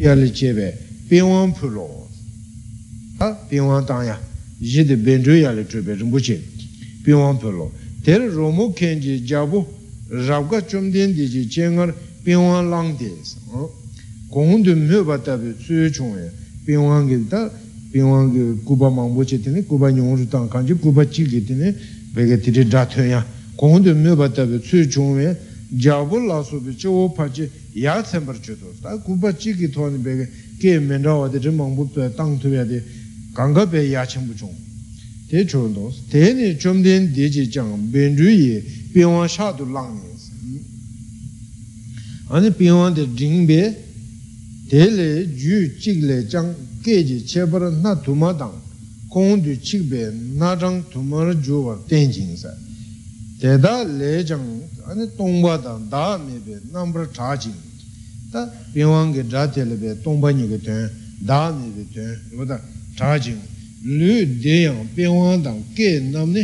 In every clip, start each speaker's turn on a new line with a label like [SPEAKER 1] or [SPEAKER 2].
[SPEAKER 1] yali chebe pinwaan pulo a pinwaan tanya yidi bendru yali chebe rinpoche pinwaan pulo tere romo kenji jabu rabga chomden diji chengar pinwaan lang des gongdu myo batabi tsuyo chungwe pinwaan ki ta pinwaan ki kuba mangbo che tene kuba nyongru tang kanji kuba chi ki tene peke tiri dhatyo ya gongdu myo batabi tsuyo jābu lāsu bī chī wō pāchī yā tsembar chī tō tā gupa chī kī tō nī bē kē kē mēndā wā tē chī māngbū pē tāng tū yā tē gāngā pē yā chēmbu chōng tē chōng tō sī tē nī chōm tēn tē chī chāng bēn rū yī bē wā shā tu lāng nī sī āni bē wā tē rīng bē tē lē jū chīk lē chāng kē chī chē par nā tu mā tāng kōng tu chīk bē nā chāng tu mā rā jū wā tēn jīng sā tē tā lē chāng ane tongpa dang da mebe nambra cha ching ta pinwaan ke dra tele be tongpa nye ke tuen da mebe tuen wada cha ching lu de yang pinwaan dang ke namne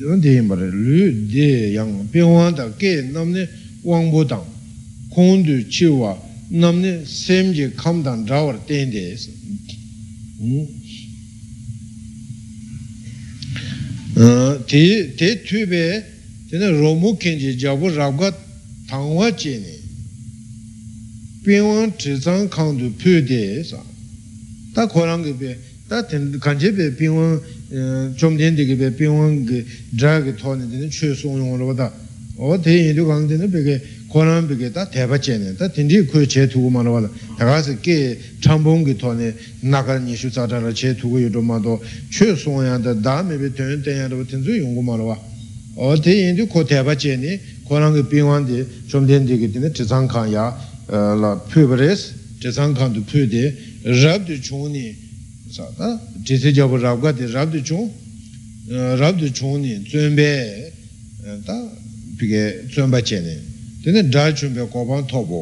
[SPEAKER 1] lu de yang pinwaan dang ke namne wangbo dang kongdu chiwa namne semje kamdang drawar tende es te te tube tena romu kenji jabu rabga tangwa che ne pinwaan chizang kangdu pyo de sa. Ta korangi be ta kanche be pinwaan chomden digi be pinwaan ge dragi toni tena chwe song yung rwa da. O te yindu kang tena bege koran bege ta teba che ne ta tindi kuyo che tugu ma rwa da takasi ke chambongi toni nakar nishu tsatara che tugu yudu ma do chwe song yang da da me be tuen tenya rwa tenzu yung ma rwa o te yindu ko teba che ne korangi pinwaan di chomden digi tena chizang kang ya la pyo bares chizang kang du pyo de rab du chung ni sa ta jisi jabu rab ga di rab du chung rab du chung ni zunbe ta pige zunba che ne tene dhāi chūmbē kōpān tōpō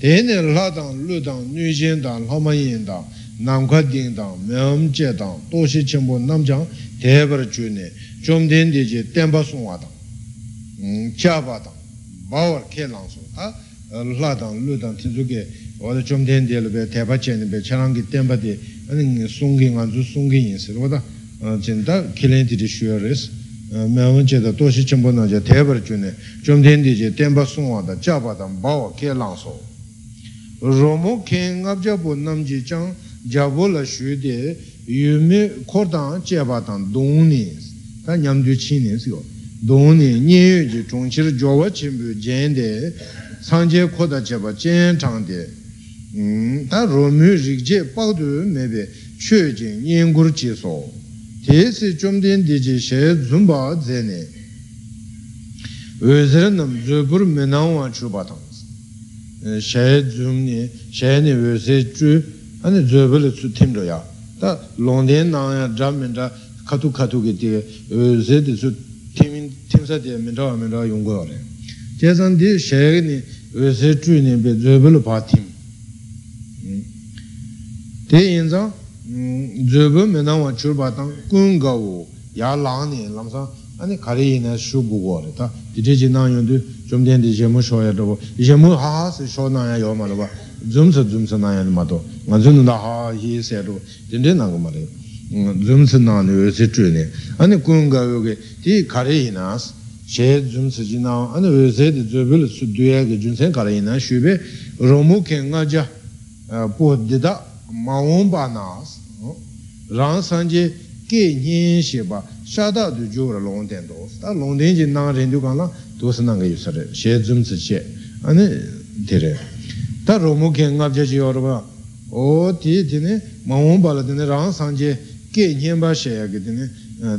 [SPEAKER 1] tene lā tāng, lū tāng, nū jīn tāng, lāma yīn tāng nām kā tīng tāng, mēm chē tāng, tōshī chīmbō nām chāng tēpar chū nē chōm tēn tē chē tēmbā sōngwā tāng chā bā tāng, bāwar kē lāng sō lā tāng, lū tāng, tī kē wādā chōm tēn tē lō bē, tēpā chē nē bē, chā rāng kī tēmbā tē sōng kī ngā sōng kī yīn sē rō tā, chēn tā kī lēn tī tī shūyā rē sē mēwān che da dōshī chenpo na je tebar chu ne chom ten di je tenpa sungwa da cha pa dang bawa ke lang so romo ken ngab jabu nam ji chang jabu la shu de yu me kor dang che pa dang dong ni ta nyam du chi ni si yo dong ni nye yu ji chong chir jo wa chen bu jen de sang je ko da che pa jen chang de ta romo rik je pa du me be chue jing yen gur chi so tesi chomden deji she zumba zene wezir nam zubur menangwa chuba tangs she zumni she ni wezir chu ane zubur su timdo ya. Ta longden nangya dham menda katu katu ki tiga wezir di su timsa tiga mendawa mendawa yungo yore jesan di she ni wezir chu ni be zubur pa tim. Te yinzang zöbö menangwa churpa tang kun gawu ya lang ni lamsa ane kari ina shu gu go re ta. Dite ji nang yung du chum ten di shemu sho ya dhabo shemu ha ha si sho nang ya yo ma dhaba zum sa zum sa nang ya ma to nga zun da ha hi se dhabo dinte nang go ma re. Zum sa nang ni yo si chu ni. Ane kun gawu ge di kari ina she zum sa ji nang ane yo se di zöbö le su duya ge jun sen kari ina shu be. Romu ke nga ja po dida ma wong pa nas rāng sāngye kē nyēn shē bā shādā du jō rā lōng tēn dōs tā lōng tēn jī nāng rēn dū kāng lā dōs nāng kā yu sā rē shē dzum tsā shē anē tē rē tā rō mō kē ngāp yō rā bā o tī tī nē mā wōng bā lā tē nē rāng sāngye kē nyēn bā shē yā kē tē nē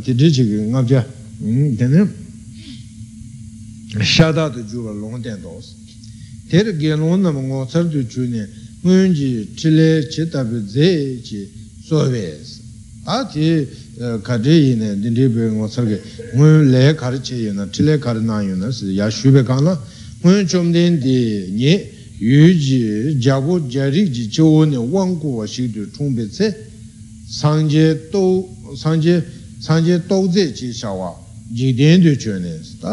[SPEAKER 1] tī tī chī kē ngāp jā tē nē shādā du jō rā lōng tēn dōs tē rē gē lōng nā mā ngō tsar du chū nē ngōn jī chī lē chī pē dzē chī sō wēs ā tī kātē yī nē dīndē bē ngō sār kē ngō lē kārī chē yī na tī lē kārī nā yī na sī yā shū bē kāng lā ngō chōm dēn dī nyē yu jī jā gu jā rī jī chō wō nē wāng gu wā shī tū chōng bē tsē sāng jē tō sāng jē sāng jē tō zē chī shā wā jī dēn dū chō nē tā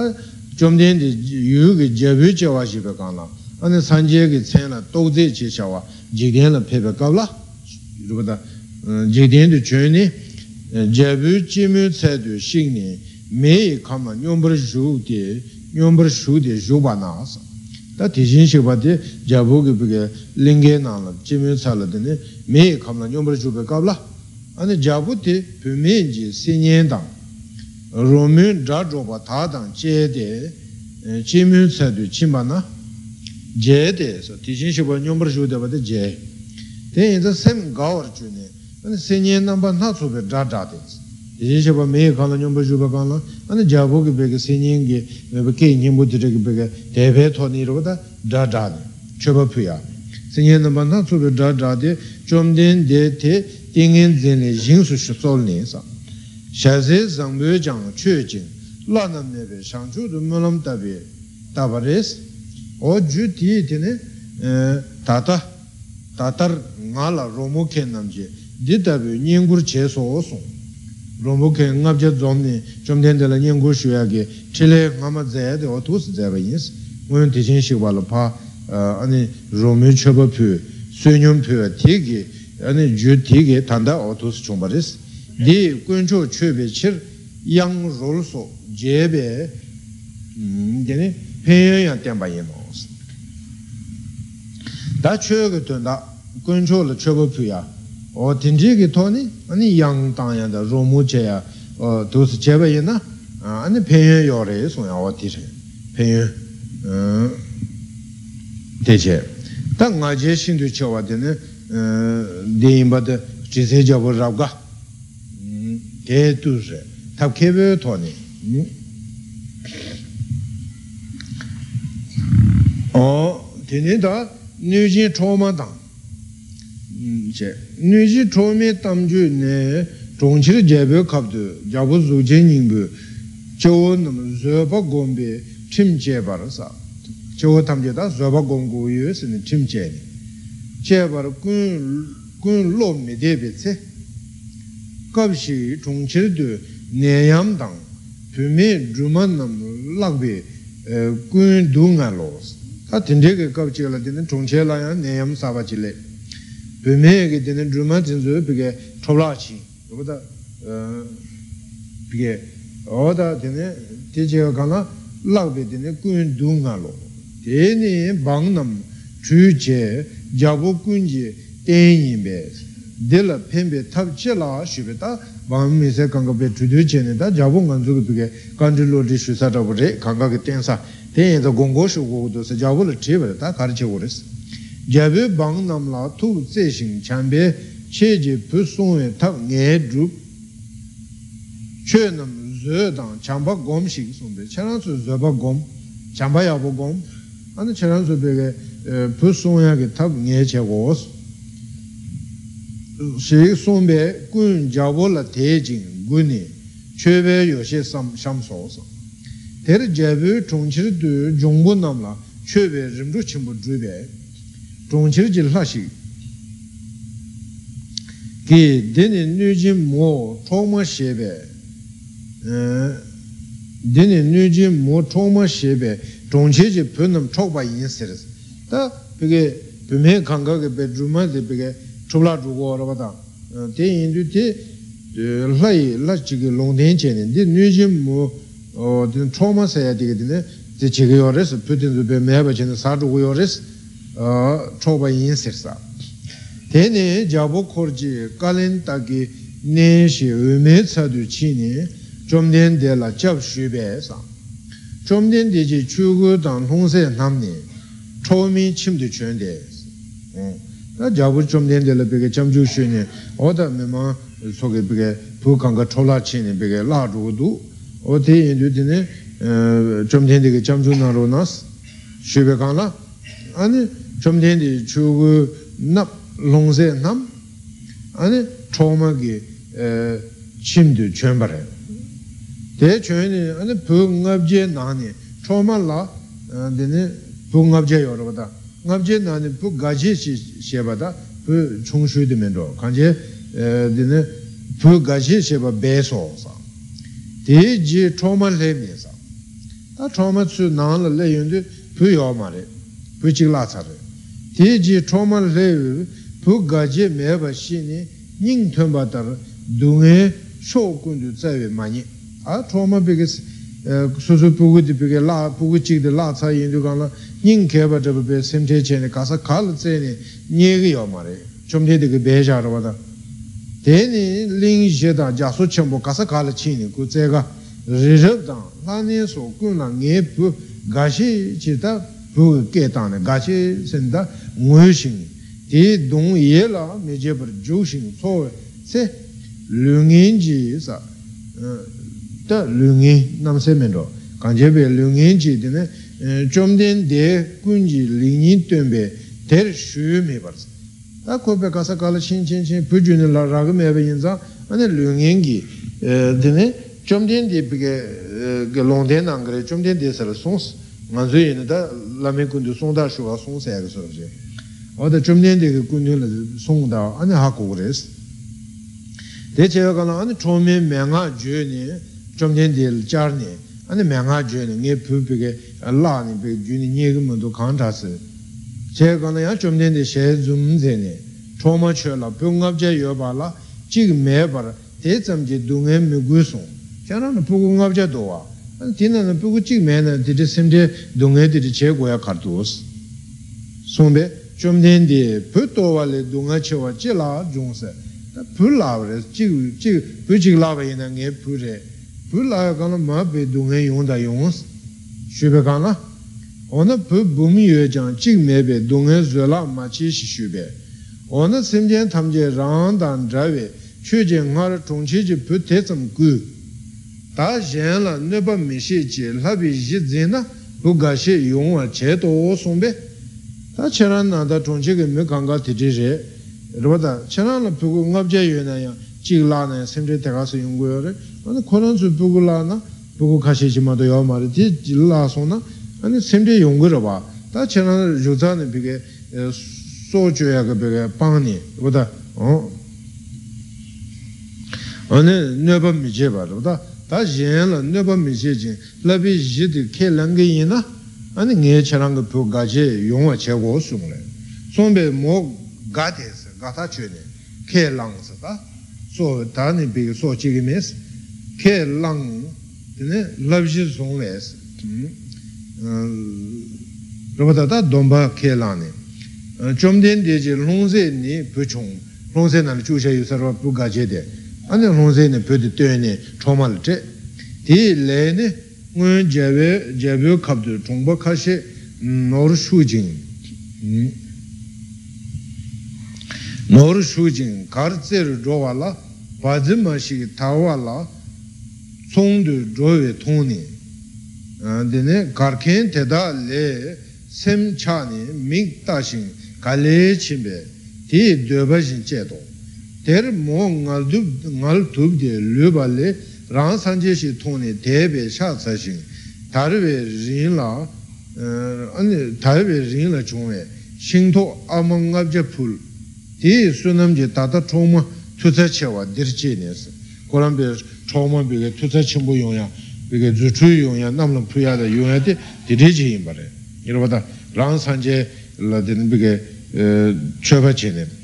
[SPEAKER 1] chōm dēn dī yu kē jā bē chē wā shī bē kāng lā ane sanje ki tsen la tokze chi shawa jikden la pepe kabla rupata jikden du chun ni jabu jimu tsaidu shing ni mei kama nyombar shu di nyombar shu di zhuba na sa ta tishin shikpa di jabu ki peke lingge na la jimu tsala dine mei kama nyombar shu pe kabla ane jabu di pime ji sinyen dang romun dra zhoba ta dang che de jimu tsaidu chimba na je so tishin shibwa nyombar shu de bade je ten yin za sem gawar chu ne ane senyen namba na tsube dra dra de tishin shibwa meye kaala nyombar shu ba kaala ane jabu ki beke senyen ki mebe kei nyimbu tiri ki beke tepe to ni roba dra dra de choba puya senyen namba na tsube dra dra de chom den de te tingen zen le jing su shu sol ne sa. Sha se zangbo jang chue jing la nam mebe shang chu du mulam tabi tabares o ju ti tene tata tatar nga la romo ken namje di tabi nyengur che so osung rombo ke ngabja zomni chomden de la nyengur shuya ge chile ngama zaya de otus zaya ba yins nguyon tishin shikwa la pa ane romyo choba pyo sunyum pyo tiki ane ju tiki tanda otus chomba res di kuncho chobe chir yang rol so jebe dine mm, penyon yang tenpa yin os da choya tunda kuncho la choba pyo ya o tenje ki toni ani yang tangya da romu che ya dosi cheba ye na ani penyen yo re son ya o ti re penyen te che ta nga je shindu che wa tene de inba de jise jabo rabga te tu re tab kebe toni o tene da nyujin choma tang che nuji chome tamju ne chongchir jebe kapdu yabu zuje nyingbu chewo nam zöba gombe chim chebar sa chewo tamje da zöba gomgo yu sini chim cheni chebar kun lo me debe tse kapshi chongchir du neyam dang pume druman nam lakbe kun du nga los ta tindeke kapchi la tindin chongchir la yang saba chile pime ke tene dhruman tsinzu pike chobla chi yoboda pike oda tene teche ka kana lakbe tene kun du nga lo tene bang nam chu jabu kun je tenyi be dela pembe tab che la shibe ta bang mi se kanga pe chu che ne ta jabu ngan zu pike kanju lo di shu sa tabu re kanga ke ten sa tenyi gongo shu go do jabu le che be ta kar che go jabu bang nam la tu tse shing chan be che je pu sung we tak nge drup che nam zhe dang chan pa gom shik sung be chan su zhe pa gom chan pa ya pa gom. Ane chan su be ge pu sung ya ge tak nge che go su shik sung be gun jabu la te jing gu ni che be yo she sam sham so sang tēr jēbē chōngchir dō jōngbō nām lā chōbē rīmdō chīmbō drūbē zhōngqir jī lā shī kī dēni nū jī mō chōngmā shē bē dēni nū jī mō chōngmā shē bē zhōngqir jī pio nam chōkpa yin sē rē sē tā pī kē pio mē kāngā kē bē dhūmā dē pī kē chūplā chūgō rā bā tā dē yin dū dē lā yī lā chī kī lōng tēn chē nē dē nū jī mō chōngmā sē yā dē kē dē dē chī kē yō rē sē pio dē dū bē mē bā chē nē sā chūgō yō rē sē choba yin sirsa. Tene jabu korji kalen taki nen she ume tsadu chi ne chomden de la chab shube sa. Chomden de je chugu dan tongse namne chomi chimdu chun de. Da jabu chomden de la peke chamchu shu ne oda mima soke peke pu kanga chola chi ne peke la du. O te yin tene chomden de ke chamchu naro nas shube kanga 아니 chom ten di chu gu nap long se nam ane choma ki chim tu chuen pare te chuen ni ane pu ngab je nani choma la dine pu ngab je yor bada ngab je nani pu ga je shi she bada pu chung shui di men ro kan je dine pu ga je she ba be so sa dē jī chōma lē mē sā tā chōma tsū nāng lā lē yuñ dē pū yō mā rē pū puchik la ti ji choma le pu ga je me ba shi ni ning tön ba tar du nge sho kun du zai we ma ni a choma be ge su su pu gu di be ge la pu gu chik de la tsa yin du gang la ning ke ba de be sem che che ne ka sa ka le zai ni nye ge yo ma re chom de de ge be ja ro ba da de ni ling je da ja su chen bo ka sa ka le chi ni ku zai ga ri rab dang la ne so kun na nge pu ga shi chi da pu ge dang ne ga shi sen da ngui shing di dong ye la me je par ju shing so se lu ngin ji sa da lu ngin nam se men ro kan je be lu ngin ji de ne chom den de kun ji ling yin tuen be ter shu me bar sa da ko be ka sa ka la chin chin chin pu ju ne la ra ga me be yin za ane lu ngin gi de ne chom den de be ge ge long den ang re chom den de sa la song nga zu yin da la me kun du song da shu wa song sa ya ga so je oda chom den de ge kun la song da ane ha ko res. De che ga la ane chom me me nga ju ni chom den de jar ni ane me nga ju ni nge pu be ge la ni be ju ni nye ge mo do kan ta se. Che ga la ya chom den de she zum ze ni choma che la pu ngap je yo ba la chi ge me ra de zam je du nge me gu song. Cha na pu gu ngap je do wa di na pu gu chi me na di de sim de du nge di de che go ya kar do s song be chom den de pu to wa le du nga che wa che la jung se pu la wa re chi chi pu chi la ba yin na nge pu re pu la ya ka na ma be du nge yong da yong shu be ka na ona pu bu mi yue jang chi me be du nge zue la ma chi shi shu be ona sim jen tam je rang dan zha we chu je nga ra chung chi ji pu te tsam gu ne ba mi shi ji la bi yi zi na bu ga shi yong wa che to song be tā chērān nā tā chōng chī kī mī kāngā tī chī rē rō tā chērān nā pūku ngāp chē yu nā yā chī lā nā yā sēm chē tē kā sī yung gu yō rē wā nā kō rān sū pūku lā nā pūku kā shī chī mā tō yō mā rē tī lā sō wā nā sēm chē yung gu rō bā tā chērān rū tsā nā pī kē sō chū yā kā pī kē pāng nī rō tā nē bā mī chē bā rō tā tā yin la nirpa mi che chen, labi shi di ke langi yin na, ani nge charanga pyo gaje yungwa che go sung le. Sombe mo ga te se, ga ta che ne, ke lang se ta, so ta ni pi so chi ki me se, ke lang, tene labi shi sung le se. Hmm. Eh, Rupata ta domba ke lang ne. Eh, chom den de je long se ni pyo chung, long se na li chu she yu sarwa pyo che de, ānā rōngsē nē pio tē tuyō nē chōma lā chē, tē lē nē ngō jābē, jābē kāp tē chōngbā kāshē nōr shū jīng, nōr shū jīng, kār tsē rō rō wā lā, bā dzī mā shī kī tā wā lā, tsōng tē rō wē tōng nē, tē nē kār kēn tē tā lē sēm chā nē mīk tā shīng kā lē chī bē, tē dō bā shīng chē tōng ter mo ngal dub ngal tub de lu ba le rāng sāngcē shī tōni tēbē shā tsā shīng tāribē rīng lā tāribē rīng lā chōngwē shīng tō āmā ngāb jā pūl tī sūnam jī tātā chōngmā tūtsā chē wā dīr chē nē sī kōrāṋ bē chōngmā bē gā tūtsā chīmbō yōngyā bē gā dzū chū yōngyā nām lā pūyā dā yōngyā tī dī rī chē yīmbā rē yirā bā tā rāng sāngcē lā dī bē gā chō bā chē nē chōngmā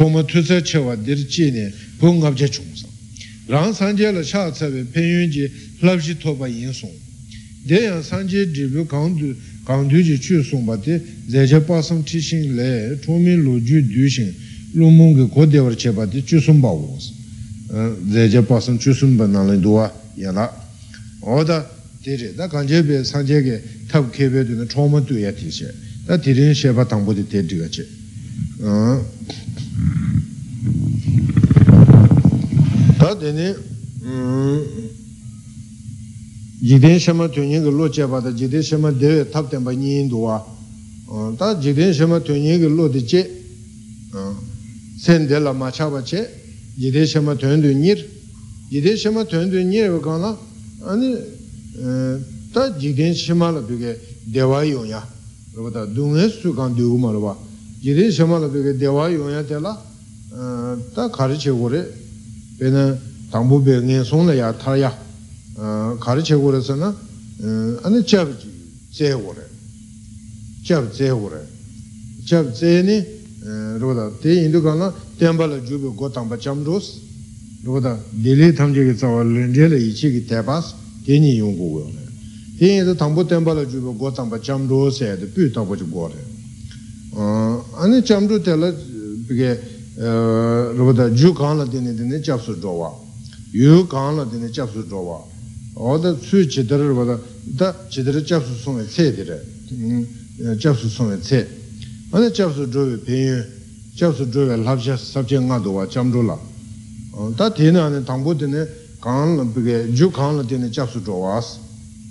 [SPEAKER 1] tūtsā chē wā dīr chē nē pū ngāb jā chōng sā rāng sāngcē lā shā tsā wē pēn yuñ jī hlab shī tō bā yīn sōng dē yāng sāngcē jī bī kāng tū kāng tū jī chū sōng bā tē zē chē pā sāng tī shīng lē chō mī lō jū dū shīng lō mōng kī kō dē wā rā chē bā tē chū sōng bā wō sā zē chē pā sāng chū sōng bā nā lā dō wā yā lā o dā tē rē dā kāng chē bē sāngcē kē tab kē bē tū nā chō mā tū yā tī shē dā tī rē shē bā tāng bō tē tē tī gā chē tā tēne jikden shema tuññi ka lo che bata jikden shema dewe tab tenpa nyin duwa tā jikden shema tuññi ka lo di che sen de la ma cha pa che jikden shema tuññi du nir jikden shema tuññi du nir wa ka na ani tā jikden shema la pike dewa yung ya rwa ta dunga su kan du ma rwa giri shima la peke dewa yonya te la ta kari che gore pe na tangpo pe ngen song la ya tar ya kari che gore se na ane chab tse gore chab tse gore chab tse ni roda te indu ka na tenpa la jube go tangpa cham ros roda lele tamche ki tsawa lente la ichi ki tepas teni yung go go teni tangpo tenpa la jube go tangpa cham ros ya de pu tangpo chi go re. 아니 잠도 텔라 비게 로보다 주 간라 되네 되네 잡수 줘와 유 간라 되네 잡수 줘와 어다 수 지더를 보다 다 지더를 잡수 손에 세들에 잡수 손에 세 아니 잡수 줘베 배유 잡수 줘베 랍샤 삽제 나도와 잠도라 다 되네 안에 당보 되네 간라 비게 주 간라 되네 잡수 줘와스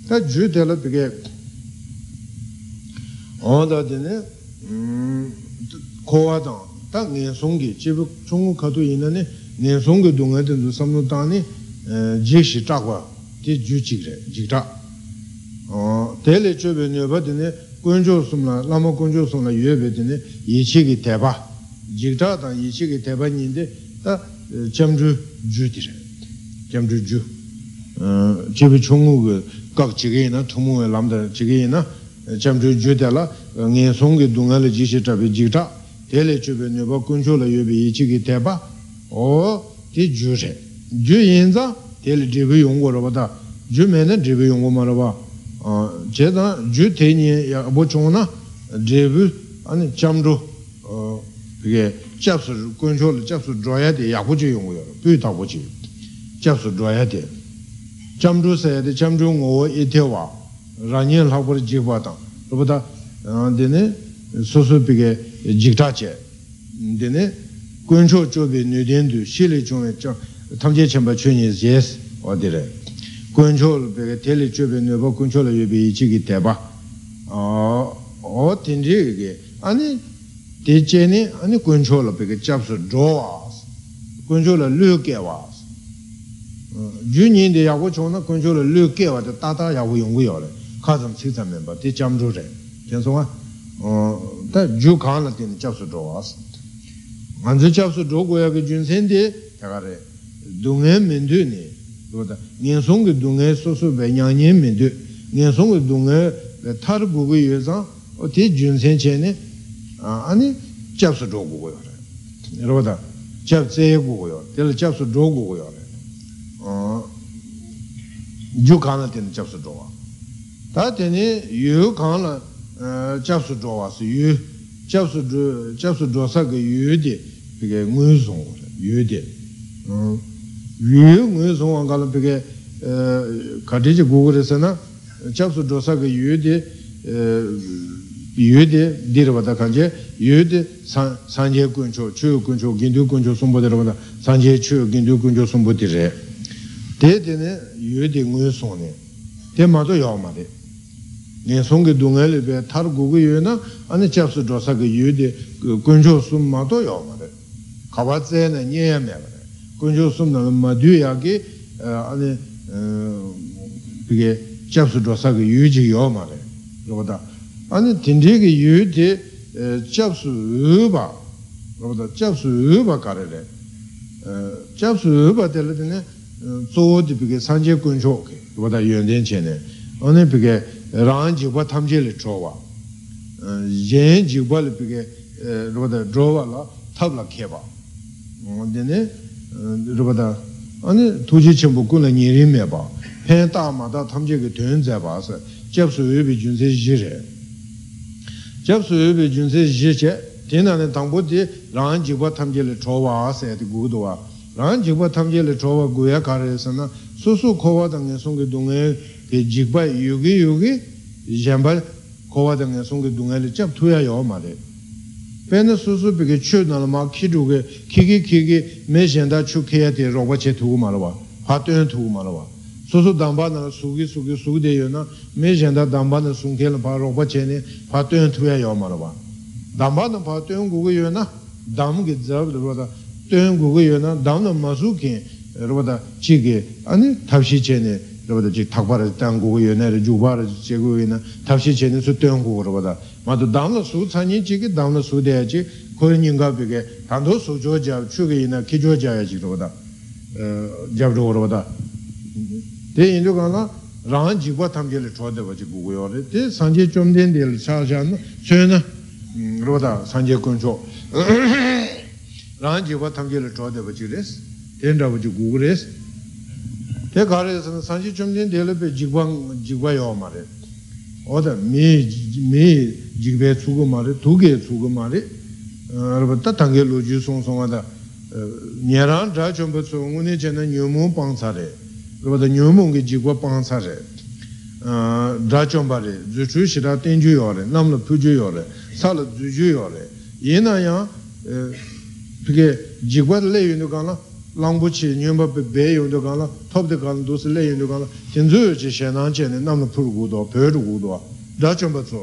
[SPEAKER 1] 다주 텔라 비게 어다 되네 음 kowa tang, ta ngen songi, chibu chungu kato ina ne, ngen songi dunga tene samlo tani, jikshi chakwa, ti ju chikre, jikcha. Tele chobe nyoba tene, kunjo sumla, lama kunjo sumla yuebe tene yichi ki teba, jikta dan yichi ki teba ninde ta chamchu ju dire, chamchu ju. Chibi chungu kak chige ina, tumu lamda chige ina, chamchu ju tela, ngen songi dunga le jishi tabi jikta, tēlē chūpe nyūpa kuñchū la yubi ichi ki tēpa o tē jū shē jū yinza tēlē dribu yungu rāba tā jū mēne dribu yungu ma rāba chē tā jū tēnyi yabu chōng na dribu ane chamdru pīke chapsu kuñchū la chapsu dhruaya tē yabu chī yungu yorā pī tabu chī chapsu dhruaya tē chamdru sāyā tē chamdru ngō i tē wā rānyē lhāpura jīpa tā rāba tā susu pīke jikta che dine kuncho chobe nyuden du shili chungwe tamche chenpa chunyi yes wa dire kuncho peke teli chobe nyoba kuncho la yobe ichi ki teba o tenri ke ani te che ni ani kuncho la peke chapsu dro waas kuncho la lu ke waas ju nyin de yagu chona kuncho la lu ke wa tata yagu yungu yo le ka zang chik zang menpa te cham zhu re ten songa ta ju kaan la teni chapsu dro waas anzu chapsu dro goya ke jun sen de tagare dungen mendu ni. Rōda ngēn sōng kī dōngē sō sō bē nyāng nyēn mē tū ngēn sōng kī dōngē bē thār gu gu yu zāng o tē jūn sēn chē nē āni chab sō dō gu gu yō rē rōda chab tsē gu gu yō tē lā chab sō dō gu gu yō rē jū kāng lā tē nē chab sō dō wā tā nē yu kāng lā chab sō dō wā sō yu chab sō dō chab sō dō sā kī yu dē pī kē ngū sōng yu dē yu ngu songwa kala peke kati chi gugu resa na chapsu dosa ka yu di yu di dirvata kanche yu di sanje kuncho, chuyo kuncho, gindu kuncho sumbo dirvata sanje chuyo, gindu kuncho sumbo dire te tene yu di ngu songni te mato yao ma de ngen songi dunga li pe tar gugu yu na ane chapsu dosa ka yu di kuncho sum mato yao ma de kawa tse na nye ya me kunjo sumna ma du ya ki ane pige chabsu dhosa ki yu ji yo ma re rupata ane tindri ki yu di chabsu uba rupata chabsu uba kare re chabsu uba tela dine zo di pige sanje kunjo ki rupata yun den che ne ane pige rang jikwa tamje le chowa yen jikwa le pige rupata drowa la tabla keba dine rūpa āni tūjī chīmbu kūla nīrī mē bā pēn tā mā tā tam chē kī tuyān zē bā sā jab sū yu bī jūn sē jī rē jab sū yu bī jūn sē jī chē tēnā nē tāng bō tī rāng jī bā tam chē lē chō wā sē tī gu du wā rāng jī bā tam chē lē chō wā gu kā rē sā na sū sū kō wā tāng ngē sōng kī du ngē kī jī bā yu kī yu kī yān bā kō wā tāng ngē sōng kī du ngē lē jab tū yā yō mā rē pēnā sūsū pīkē chū nāla mā kī rūgē kī kī kī kī mē shiandā chū kēyā tē rōpa chē tūgu mā rā wā hā tuyān tūgu mā rā wā sūsū dāmbā nāla sūgī sūgī sūgī dē yō na mē shiandā dāmbā nā sūng kē lā pā rōpa chē nē hā tuyān tūyā yō mā rā wā dāmbā nā pā tuyān gu gu yō na dām kī dzab rā wā tuyān gu gu yō na dām nā mā sū kē rā wā chī kē anī tāp shī chē nē rā wā chī thak pā rā tāng gu gu yō nā rā jū pā rā chē gu yō na tāp shī chē nē sū tuyān gu gu rā wā 마도 담나 수 찬이 지기 담나 수 돼야지 코인인가 비게 단도 수조자 추게이나 기조자야지 그러다 어 잡으러 그러다 대 인도 가나 rāng jīpa tam jīla chōde wachī gugu yore, tē sāngye chōmdēn dēla chāshā na, chō na, rōdā sāngye kuñchō, rāng jīpa tam jīla chōde wachī res, tēn rā wachī gugu res, tē kārē sāna sāngye chōmdēn dēla bē jīpa, jīpa yō ma re, oda mē, mē jīpa tsūgu ma re, tūgē Tsūgu ma re, rāba tā tāngye lō jū sōng sōng wā nyerang zhā chōmpa tsō ngūne chēnā nyōmō pāngsā rē rōba tā nyōmō ngī jīgwa pāngsā rē zhā chōmpa rē dzū chū shirā tēn chū yō rē nām lā pū chū yō rē sā lā dzū chū yō rē yē nā yā pīkē jīgwa lē yō ndō kāng lā lāng bū chī nyōmpa pē bē yō ndō kāng lā tōp dē kāng dō sī lē yō ndō kāng lā tēn dzū yō chī shē nāng chē nē nām lā pū rū gu dō pē rū gu dō zhā chōmpa tsō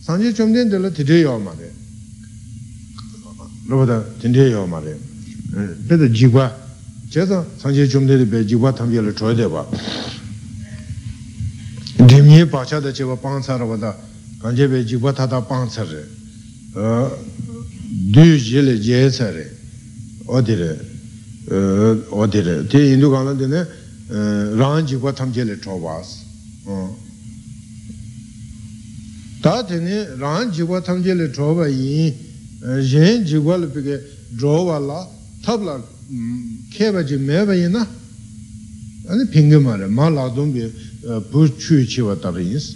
[SPEAKER 1] sāng chī chōm tēn tē lā tē tē yō mā rē rōba tā tēn tē yō mā rē pēdā jīgwā, chēsā sāngcē chōmdē dē bē jīgwā tāmbyē lē chōy dē bā dēmyē pāchā dā chē bā pāngsā rā bā dā kāñcē bē jīgwā tā 어디래? 제 인도 가는 데네 라한지과 탐제를 쳐봤어. 어. 다더니 라한지과 탐제를 쳐봐.이 jen jigwal pige drowa la tabla kheba ji meba ina ane pingi mara ma la dumbi bu chu chi wa tari ins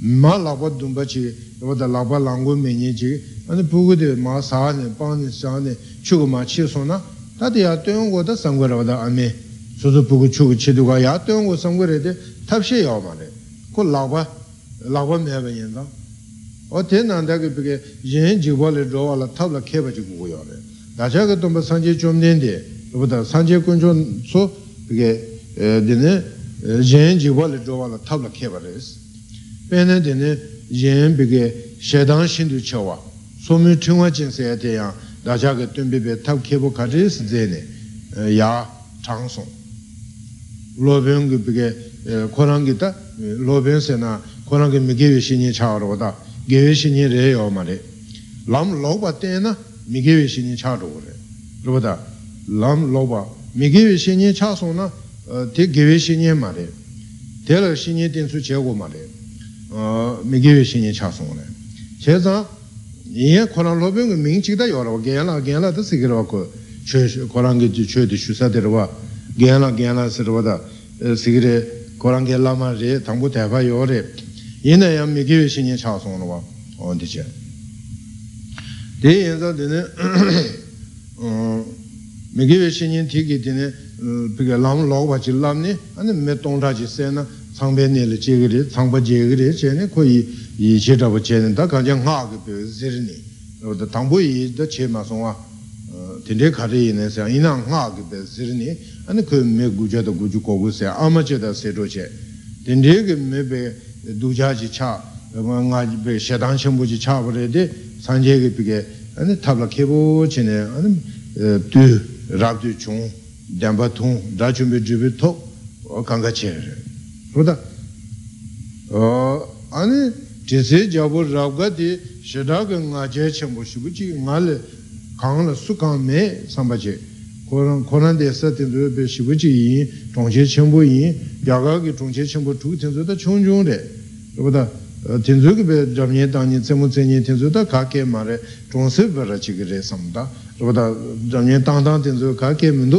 [SPEAKER 1] ma lakpa dumba chi wada lakpa langu menye chi ane bugu de ma saa ne, pang ne, saa ne, chugu ma chi so na ta de ya tuyong go da sang go ra wada ame su su bu gu chu gu chi du ga ya tuyong go sang go re de tab she ya ma re ko la ba la ba meba yin da o te nan da ge bi ge yin ji wa le ro wa la tabla keba ji gu gu ya re 다자가 또 상제 좀 된데 그보다 상제 군존 소 그게 되네 yen jiwa 조와라 zhuwa la tabla kheba res pene dine yen bige shedan shindu chewa somi chungwa jinsa ya deyang dacha ga tunbebe tab khebo kaji si zene ya chang song loben ge bige korangi ta loben se na korangi mi gewe shinyi chawa roda gewe shinyi re yo ma re lam loba tena 미개위 신이 차도 그래. 그러다 람 로바 미개위 신이 차소나 대 개위 신이 말해. 대러 신이 된수 제고 말해. 어 미개위 신이 차소 그래. 제 yin korang lobyo ngu ming chikda yorwa, genyala genyala da sikirwa ku, korang ge chwe di shusa dirwa, genyala genyala sirwa da eh, sikiri korang ge lama re, tangbu taipa yore, yina ya mi gewe shinye cha songwa, ondi che. Di yinza dine, um, mi gewe shinye tiki dine, um, pika lam logwa chi lam ni, ane me tongta chi se na, tsangpe nele che gire, tsangpa che gire ne, ko yi mē nē mē tōng tā nē chē rē chē rē chē nē yī chē tā bā chē nē tā kāng chē ngā kī pē sē rē nē dā tāng bō yī dā chē mā sōng wā tēn tē kā rē yī nē sē yī nā ngā kī pē sē rē nē anē kō mē gu chē tā gu chū kō gu sē ā mā chē tā sē chō chē tēn tē kī mē pē dū chā chī chā ngā pē shē tāng shē mbō chī chā bā rē dē 산 dēsē jābō rābgā tē shēdā kā ngā chē chēmbō shibū chī ngā lē kāng lā sū kāng mē sāmbā chē kōrān dēsā tē ndō bē shibū chī yīn tōng chē chēmbō yīn yāgā kī tōng chē chēmbō chū tē ndō tā chōng chōng rē rō tā tē ndō kī bē rāb nyē tāng nyē tsē mō tsē nyē tē ndō tā kā kē mā rē tōng sē bā rā chī kī rē sāmbā rō tā rāb nyē tāng tāng tē ndō kā kē mē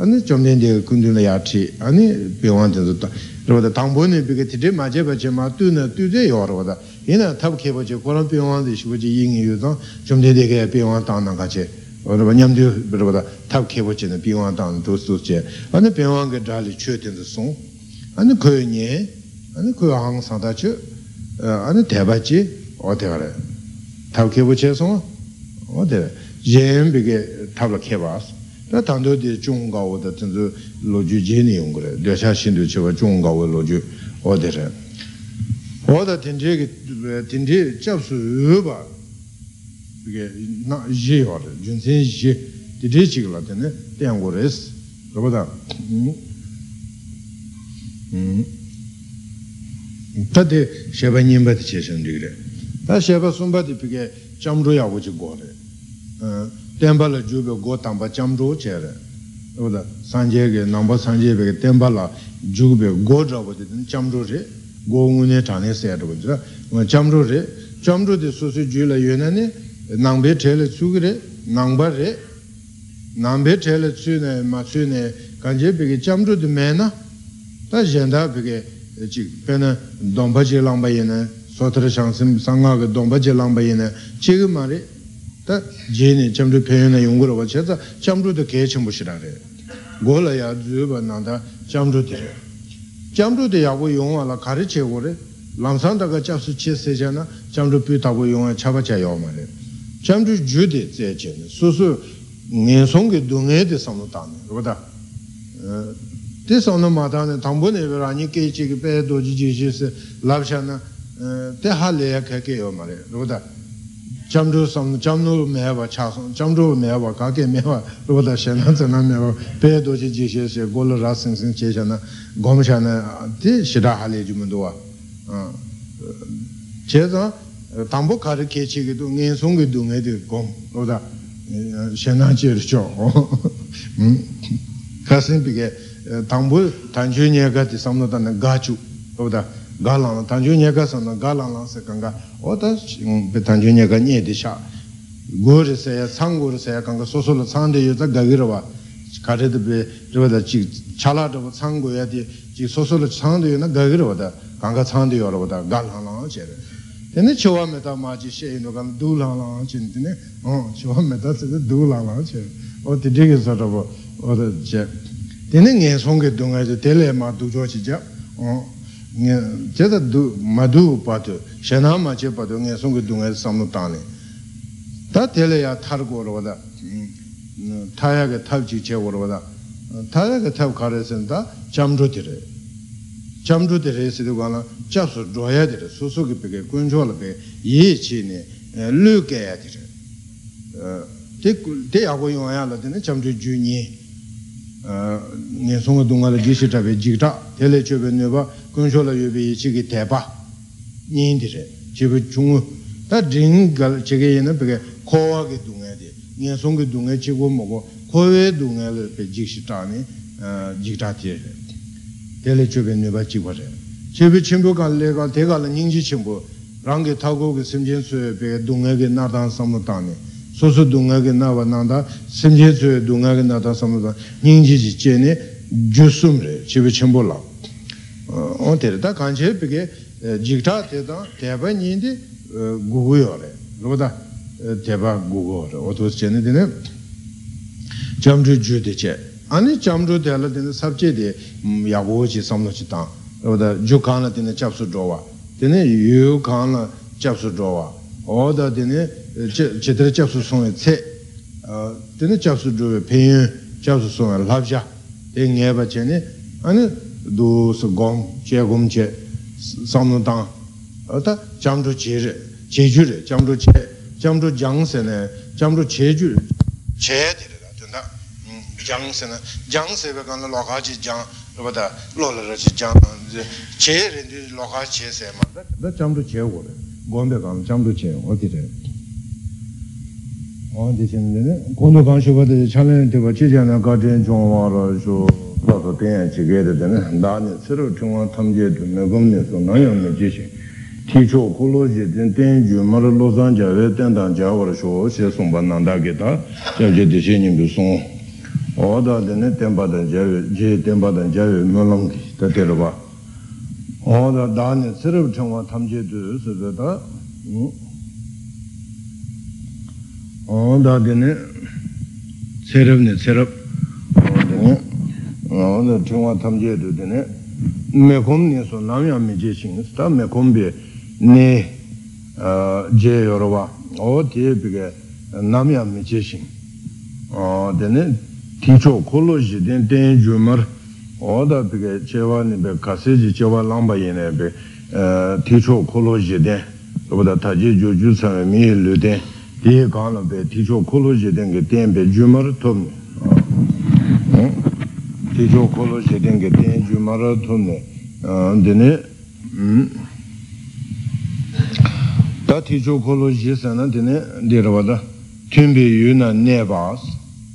[SPEAKER 1] chigire samda rupata jamye tang tang tenzu kake mundu samda nge kapte chowa mundu yogi jabu le peke kapte sho sani gana rupata ane jamye de kundu la yati ane pewan tenzu da rupata tangpo ne peke tite ma je bache ma tu na tu ze yo rupata ina tab kebo che koran pewan de shibu che yingi yu zang jamye de ke pewan tang na kache rāba ñamdiyo rāba tāp kēpo che nā pīwāng tāng dōs dōs che ānā pīwāng kē dhāli chū tēnzu sōng ānā kuya nye ānā kuya āng sāntā chū ānā tēpa chi o tē gārē tāp kēpo che sōng o tē yēn bī kē tāp lā kēpa ās tā tāng tō tē chūng gā wā tā tēnzu lō jū jē nī yōng gārē dē shā dā tāntō tī chūng gāwa dā tāntō lō chū jīni yōng gā rā, dā shā shīndu chīwa chūng gāwa lō chū o dā rā. O dā tīntī kī, tīntī chab sū yu bā, nā yī wā rā, jun sīn yī, tīntī chī kī lā tīne, tēng gō rā sī, rā bā dā. Tā tī shē bā nyīmbā tī chē shēng rī rā, tā shē bā sūmbā tī pī kē cham rū yā wā chī gō rā. tenpa la jubyo go tangpa chamdro che oda sanje ge namba sanje be ge tenpa la jubyo go drabo de chamdro re go ngune chane se drabo jira chamdro re chamdro de su ju la yone nangbe che le re nangba re nangbe che le ma su kanje be ge chamdro de me na ta jenda be ge chi domba je langba yene sotra shang sanga ge domba je langba yene che ma re ta je ne chamro pe yuna yungu ro ba che za chamro de ke chenpo shira re go la ya zu ba nang da chamro de re chamro de ya wo yong la kari che go re lamsang da ga cha su che se ja na chamro pi ta wo yong cha ba cha yo ma re chamro ju de ze che ne su su nge song ge du sam ta ne ro da te sam na ma ta ne tang bo ne ra ni ke chi ge pe do ji ji ji se lab sha na te ha le ya ke ke yo ma re ro da jamzhu sam jamnu mewa cha sam jamzhu mewa ka ke mewa ro da shen na zhen na mewa pe do ji ji xie xie go le ra sing sing che sha na gom sha na ti shi da ha le ju mu do wa che za tang bo ka ri ke chi ge du ngen song ge du nge de gom ro da shen na ji ri cho ka sin bi ge tang bo tan ju nye ga ti sam no da na ga chu ro gālāṅ tāñcū ñekā sāna gālāṅ lāṅ sā kāṅgā o tā tāñcū ñekā ñe dī shā gō rī sāyā sāṅ gō rī sāyā kāṅgā sō sō lā sāṅ dī yu tā gā gī rā wā kā rī dā bī rī wā dā chī chā lā rā wā sāṅ gō yā dī chī sō sō lā sāṅ dī yu na gā gī rā wā dā kāṅgā sāṅ dī yu rā wā dā gālāṅ lāṅ chē rā tēne chī mē tā mā chī shē yu nō kāṅ dū lāṅ lāṅ chī tēne chī mē tā sī dū lāṅ lāṅ chē o tī dī kī sā rā wā o tā chē tēne ngē sōng kī dō ngā chī tēlē mā dū chō chī chā teta madhu pato, shena machi pato nga sungu dunga samnu tani. Ta tele ya tar koro wada, taya ka tab chi che koro wada, taya ka tab kare sen ta chamdru tiri. Chamdru tiri sidi kwa chapsu dhwaya tiri, susu ki peke, kuncho la peke, ye chi ne, lu kaya tiri. Te yako yungaya la tene chamdru ju nyi nyensonga dunga la geshe trape jikta, tele chebe nyoba kunsho la yobe ichi ki tepa, nyendi re, chebe chungu, ta ring gal chege yena peke kowa ki dunga de, nyensonga dunga chego mogo, kowe dunga la pe jikshi tani jikta te re, tele chebe nyoba jikwa re. Chebe chenpo kan le ka tega la nyingji chenpo, rangi tago ki simjen suwe peke dunga ki nardan samu tani, soso dunga ge nawa nanda semje tsuye dunga ge nada samada nyingji ji che ne jusum re chibi chenpo la on tere ta kanche peke jikta te ta teba nyindi gugu yo re loba da teba gugu re oto che ne dine jamru ju de che ani jamru de ala dine sabche de yago chi samlo chi tang loba da ju kaan la dine chapsu drowa dine yu kaan la chapsu drowa oda dine eh, chitara chapsu songa tse. Ah, dine chapsu dhruwe penyun chapsu songa labja. Te ngeba che ne ane du su gom che gom che samnu tang. Ah, Ota chamdru che re che ju re chamdru che chamdru jang se ne chamdru che ju re. Che dire da tunda mm, jang se ne. Jang se be kanla loka chi jang rupata lola ra chi jang. Che re loka che se ma. Da chamdru che go re. gombe 간 jambu che odi re ondi shenne gondo kan shoba de chalen de ba cheja na ga den jong wa la jo ba ba ben che ge de ne da ne sero chung wa tam je de ne gom ne so na yang ne je she ti cho ko lo je den den ju ma lo lo san ja we den dan ja wa sho she song ban nan da ge da ja je de she nim du song. Oda de ne ten ba dan ja je ten ba dan ja we mo lang ki ta de ba. oda dāni sirab chāngwa tamche tu sirvata oda dini sirab ni sirab oda chāngwa tamche tu dini mekum ni su namya mi je shingis ta mekum bi ni je yorwa o tiye pika namya mi je shing dini ticho kolo shi dini tenye jumar oda pika chewa nipe kaseji chewa langpa yene pe e, ticho kolo je ten oda taji jo ju sanwe miye lu ten tiye kaanla pe ticho kolo je ten ke ten pe jumar tomne hmm? ticho kolo je ten ke ten jumar tomne e, dine hmm? ta ticho kolo je sana dine dirwa da. Tunbe yu na ne baas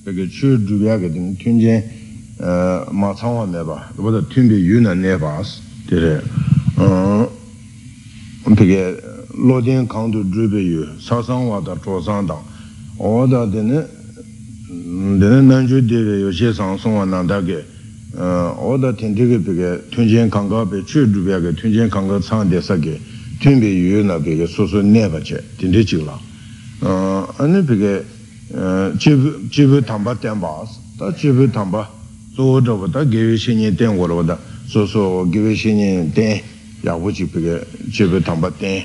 [SPEAKER 1] peke chu dhubya ke dine tunjen mā tsāngwa nē bā, rūpa tā tūmbi yu na nē bās, tere, pīke lō tīng kāng tu drūpi yu, sā sāngwa tā chō sāng tāng, o tā tēne, tēne nāng chū tīwe yu shē sāng sōngwa nāng tā kē, o tā tēng tīke pīke tūng jēng kāng kā pē chū drūpi yā kē, tūng jēng kāng kā tsāng tē sā kē, tūmbi yu na pīke sō sō nē bā chē, tēng tē chīk lā, anī pīke chību tāmbā tēng bās, tā chību tāmbā, so dhruva ta gewe shenye ten korwa ta so so gewe shenye ten yabu chik peke chebe tamba ten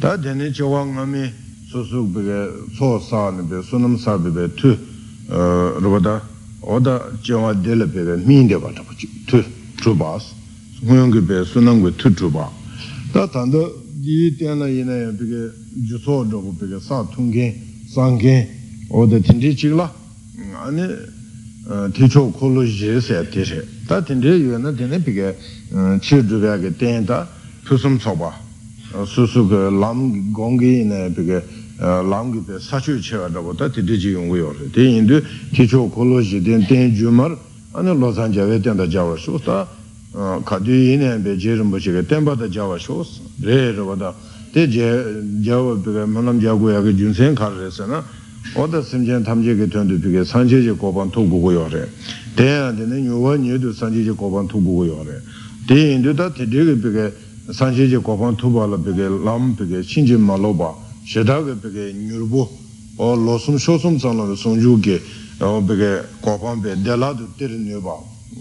[SPEAKER 1] ta teni chewa ngami so so peke so sa nipe sunam sa pepe tu dhruva ta oda chewa dele pepe miin deba taba tu truba nguyong pepe sunam pe tu truba ta tanda di tenla inaya peke juso dhruva peke sa tungen sangen oda tinti chikla ane ticho kolo je se tishi. Ta tinte yuwa na tinte pika eh, chi dhubya ke ten ta pusum soba. Susu eh, ke lam gongi ina pika eh, lam ki pe sachu chewa dhabo ta tinte chi yungu yore. Te indu ticho kolo je ten ten jumar ane losan jawe ten ta jawa shos ta kadi ina pe je rinpo che ke tenpa ta jawa shos. Re rwa ta te jawa pika manam jaguya ke junsen kar re se na oda simchen tamcheke tuyandu pike sancheche kopan tukbuku yore. Tena tena nyuwa nyedu sancheche kopan tukbuku yore. Te indu ta tedeke pike sancheche kopan tubala pike lam pike shinche maloba shedake pike nyurbu. O losum shosum sanlawe sonju ke pike kopan pe deladu teri nyoba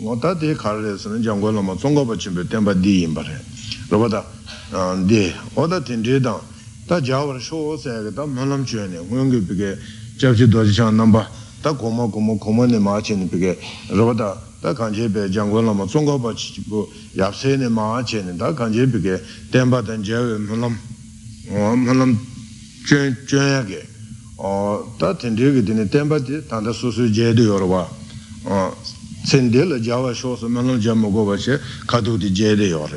[SPEAKER 1] oda te karare sanan jangwa lama tsonga pa chimpe tenpa di inba re robata di oda tendredang tā jāwara shō sāyā tā mālam chūyā nē, ngō ngō pīkē chabchī dōjī chāng nāmbā, tā kōmā kōmā kōmā nē mā chē nē pīkē rāba tā, tā kāñchē pē jānggō lāma tsōngkā pā chī chī pō yāp sē nē mā chē nē, tā kāñchē pīkē tēmbā tān jāwē mālam, mālam chūyā kē, tā tēndē kē tēne tēmbā tē tāntā sū sū jē dē yor wā, tsēndē lā jāwā shō sā mālam jā mō kō pā chē kātū tē jē dē yor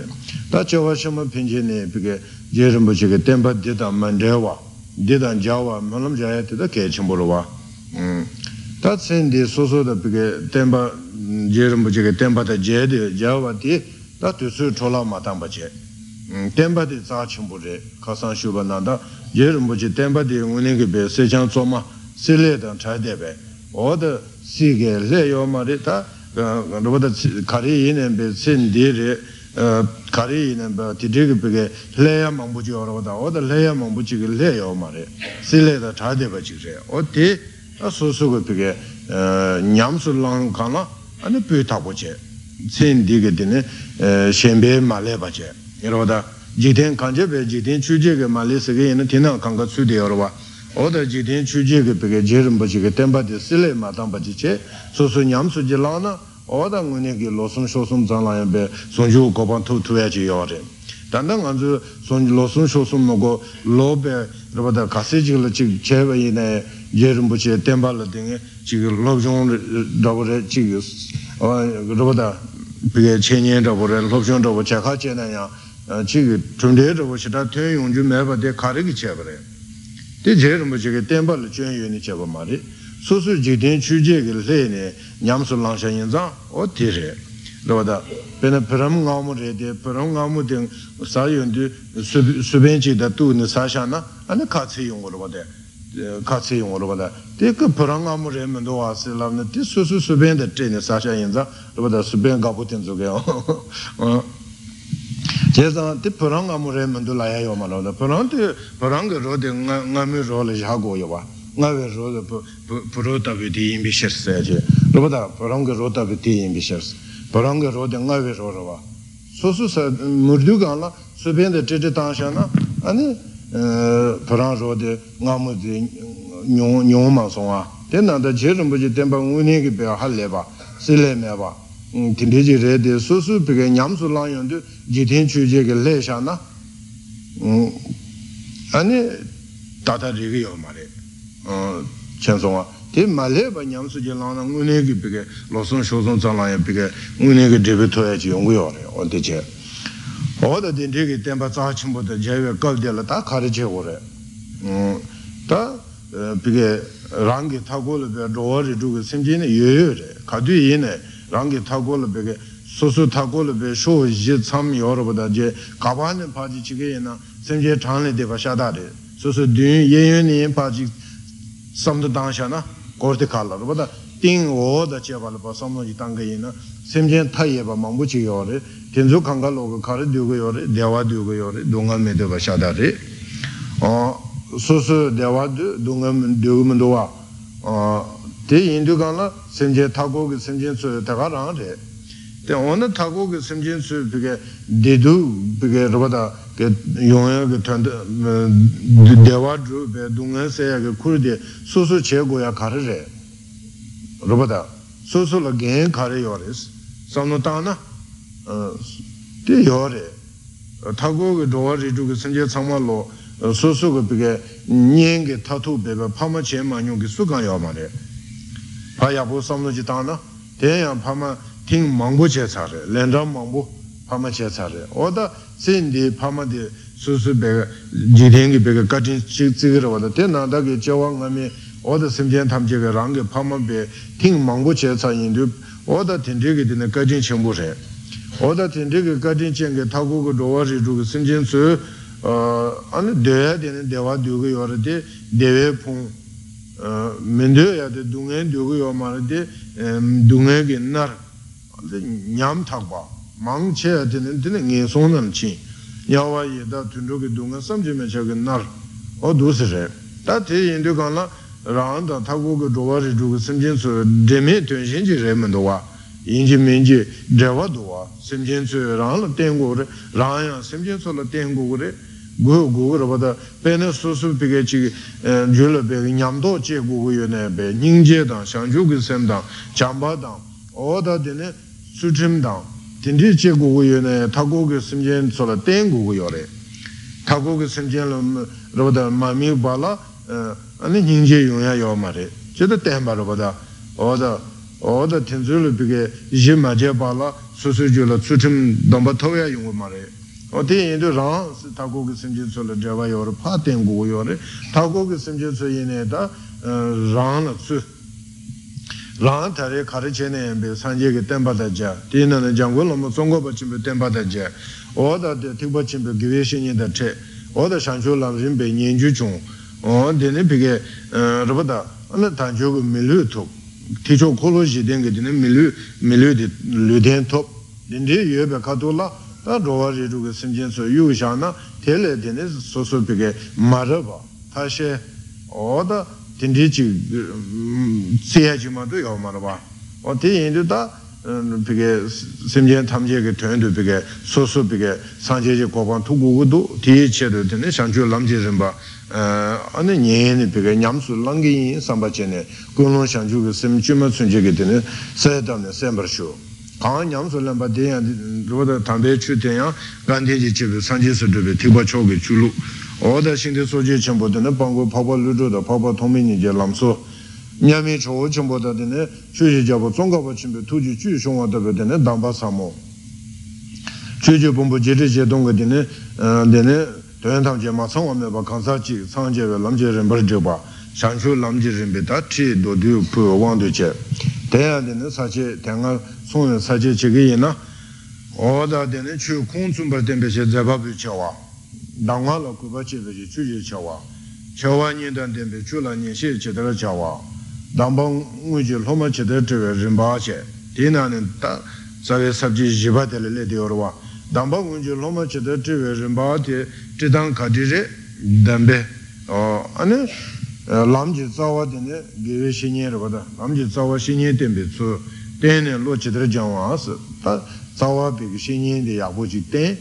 [SPEAKER 1] tā chāwā shā mā pēnchē nē pīkē je rinpo cheke tenpa deda mandewa, deda jawa, malam jaya teta kaya chimborwa. Mm. Ta tsendi soso da pike tenpa, je rinpo cheke tenpa ta je de jawa ti, ta tusu chola matangpa che. Mm, tenpa di tsa chimbore, kasan shubha nanda, je rinpo tenpa di uningi be sechang tsoma, si le dan chay debe, oda si ge le yo ma re ta, rupata kari yinen be tsendi re, kari inen pa titiki peke leya mambuchi yorwada, oda leya mambuchi ki leya yawamare, si leya da chadeba chikre, o ti susuku peke nyamsu lang kana, ane pyo tabo che, sen dike dine shenpe ma leba che, yorwada jikten kanche pe jikten chuje ke ma le seke ina tina kanka tsudi yorwa, oda jikten chuje ke peke jerimba chike tenpa di si leya ma tangpa che, susu nyamsu je lang na, oda ngune ki losum shosum zanla yambe sonju gopan tu tuwe chi yawari tanda nganzu sonju losum shosum nogo lobe rabada kasi chigla chig chewa ina yerimbu che tenpa la dingi chig lobzhong rabore chig rabada pige chenyen rabore lobzhong rabo chakha che na ya chig tunde rabo shita tuyo yungju meba de kari ki chewa re. De yerimbu chig tenpa la chuen yuni chewa ma re. Susu jitiin shu jeekele sai ne nyam su lo shai yin zang otirhe lo wada pene pram ngamu rete perang ngamu ding sai yun du su benci da tuu ne sashi an na ane katsi yungu lo wada katsi yungu lo wada teke perang ngamu remen do wase lo wad na te su su su benci te ne sashi yin zang lo wada su benci ka putin zu keo te zang te perang ngamu remen do lai hayo ma lo wada perang te perang ke lo wad te ngam ngam yu shuho le shi ha go yewa ngāwe rōda pūrōta pī tī yīmbi sē chē rūpa parāṅga rōta pī tī yīmbi shirs parāṅga rōda ngāwe rōra wā sōsū sā mūrdu kāna sūpēnda tītī tāngshā na anī pūrōng rōda ngā mū tī nyōng mā sōngā tēn nānda jē rīmbuchī tēmbā ngūni kī pēyā hā lē bā sī lē mē bā tīndē jī rē tē sōsū pī kē ñam sū lāng yōng tū jī tēn chū jē kē lē shā na. Anī tātā rī kī yō mā chansongwa te male pa nyamsu je lana ngune ki pike losun shosun tsalaya pike ngune ki dribi toya chi yungu yore onte che oda dinte ki tenpa tsaha chimbo ta jaywe kalde la ta kari che gore ta pike rangi thago la pike rowa ri dhugi simji ne yoyo re kadu yi ne rangi thago la pike susu thago la pike sho ji tsam yoro pa ta je kaba ne paji chike yi na simji chanli de pa shada re susu dun yin yin yin paji samdhu dangsha na kordi khala rupata ting oda cheba lupa samdhu ji tanga ina semchen ta yeba mambu chi yore tenzu kanga logo kari dugu yore dewa dugu yore dunga me duba shadari susu dewa dunga dugu munduwa te hindu kanga semchen ta gogi semchen suyo taga rang re. 때 어느 타고 그 심진수 그게 데두 그게 로바다 그 용어 그 탄데 데와드 베 동에서 그 쿠르데 소소 제고야 가르레 로바다 소소로 게 가르요레스 삼노타나 어데 요레 타고 그 도와지 그 심제 참말로 소소 그 그게 닝게 타투 베가 파마 제마뇽 그 수가요 말에 파야보 삼노지 타나 대양 파마 ting mangbo che tsare, lendra mangbo pama che tsare. Oda sen di pama di su su bega, jirengi bega katin chik tsikira wada, ten nanda ki chewa ngami, oda simchen tam chega rangi pama be, ting mangbo che tsa yindu, oda tindrigi dina katin chingbo re. Oda tindrigi katin chingi taku ku dowa ri dhugu simchen su, anu dewa dina dewa dhugu yore di, dewe pung, mendo ya di dungen dhugu yore mara di, dungen ki nar, nyam thakpa māṅ che tene tene nge sōng nam chi yawa ye tā tundru ki dunga samche me cha ki nar o dusi re tā te yindu kāng la rāng tā thakpo ki dhruva ri dhruva samchen su dhemi tunshin chi re mendo wa yinji minji dhruva dhuwa samchen su rāng la tengu re rāng ya samchen su la tengu re gu gu rāpa tā pēne su su pīke chi jula pēke nyam to che gu gu yu ne pē nying je dāng, shang ju ki sem dāng, chamba dāng oda dine su chim dang, tinti che gu gu yu ne, ta gu gu sim jen tso la ten gu gu yu re. Ta gu gu sim jen la rupata ma mi ba la, ane nying je yung ya yu ma re. Che ta ten ba rupata, oda, oda tin tsu lu pike, yi ma je ba la, su su ju la, su chim dang pa tau ya yung ma re. O ten yin tu rang, ta gu gu sim jen tso la je ba yu re, pa ten gu gu yu re. Ta gu gu sim jen tso yin ne ta, rang la tsu, rāng tārī kārī chēne yāmbē sāngyē kī tēmbā tā jā tī nā nā jānggō lōmō tsōnggō bā chīmbē tēmbā tā jā o dā tīk bā chīmbē gīvē shēnyē tā chē. O dā shāngchō lām shīmbē nyēn chū chōng o dēne pī kē rāpa tā anā tāng chō kī mī lū tōp. Tī chō kō lō shī dēng kī dēne mī lū mī lū dī lū dēng tōp. Dēn dē yō bē kā tō lā tā rō wā rī rū kī sīm chēn sō yū shā na tē lē dēne sō sō pī kē mā rā bā. Tā shē o dā tindē chī tsēyā chī mā tu yā mā rā bā o tē yin tu tā pīkē simchēn tamchē kē tuyān tu pīkē sō sō pīkē sāngchē chī kōpān tu gu gu tu tē chē tu tēne shāngchū lām chē rīmbā anē nyē nē pīkē ñam sū lāng kē yin sāmbā chē nē gō lōng shāngchū kē sim chū mā tsūn chē kē tēne sē tam nē sēm shū kāng ñam sū lāmbā tē yā rō tā tāmbē chū tē yā gāntē chī chē pī sāngchē sū tu pī tīkpa chō kē chū lū oda shingde soje chenpo tene pangu papa luto da papa tongme nije lamso. Nyami chogo chenpo da tene shuje jabo tsongkaba chenpe tuji chu shongwa tabe tene damba samo. Shuje pompo jete je tonga tene tene eh, toyan tam je ma sangwa meba kansa chi sang jewe lamje renpar jeba shanshu lamje renpe ta tri do du pu wangdo che. Tena tene sache tenga songwe sache chege yena oda tene chu kong tsumbar tenpe she zebabu chewa dāngwā lā kūpa chī pā chī chū chī chā wā, chā wā nī tān tēn pē chū lā nī shē chī tā rā chā wā, dāmbā ngū chī lō mā chī tā chī wē rīmbā chē, tī nā nī tā sā wē sāp chī jī pā tē lē lē tī yor wā, dāmbā ngū chī lō mā chī tā chī wē rīmbā tē chī tāng kā tī rē dāng bē, anī lām chī tsā wā tē nē gē wē shī nyē rā bā tā, lām chī tsā wā shī nyē tēn pē chū, tēn nē lō chī tā rā jā wā sā, tā tsā wā pē kī shī nyē tē yā bō chī tēn,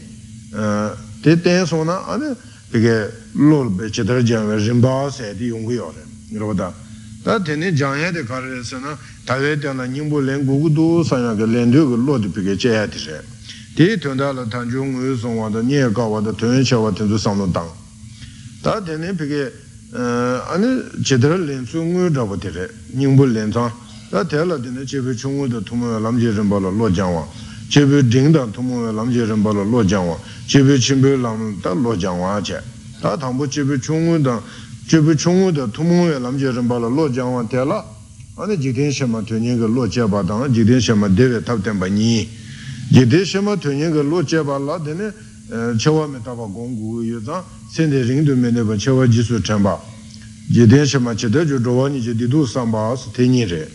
[SPEAKER 1] tē tēn sō na āne pīkē lōl bē chitara jāngā rīmbā sē tī yōngu yō rē rō tā tā tēne jāngyā tē kā rē sē na tā wē tē na nyingbō lēng gu gu dō sā yā kē lēng tē kā lō tē pīkē chē yā tī rē tē tēn tā lā tāng chū ngū sōng wā tā nyē kā wā tā tēn chā wā tēn tū sāng tō tāng tā tēne pīkē āne chitara lēng tsū ngū rā bō tē rē nyingbō lēng tāng tā tē lā tēne chē pē chū ngū tā tū mā lām jē rīmbā lō jāng wā chepe dingdang tumu we lam je rinpa lo lo jangwa chepe chimpe lam da lo jangwa che ta tangpo chepe chungu dang chebu chungu da tumungwe lamje rinpa la lo jangwa te la ane jikten shema tuñi ka lo jeba dang jikten shema dewe tab tenpa nyi jikten shema tuñi ka lo jeba la dine chewa me taba gonggu yu zang sende ringdu me neba chewa jisu tenpa jikten shema cheta ju zhowa ni je didu samba as tenyi re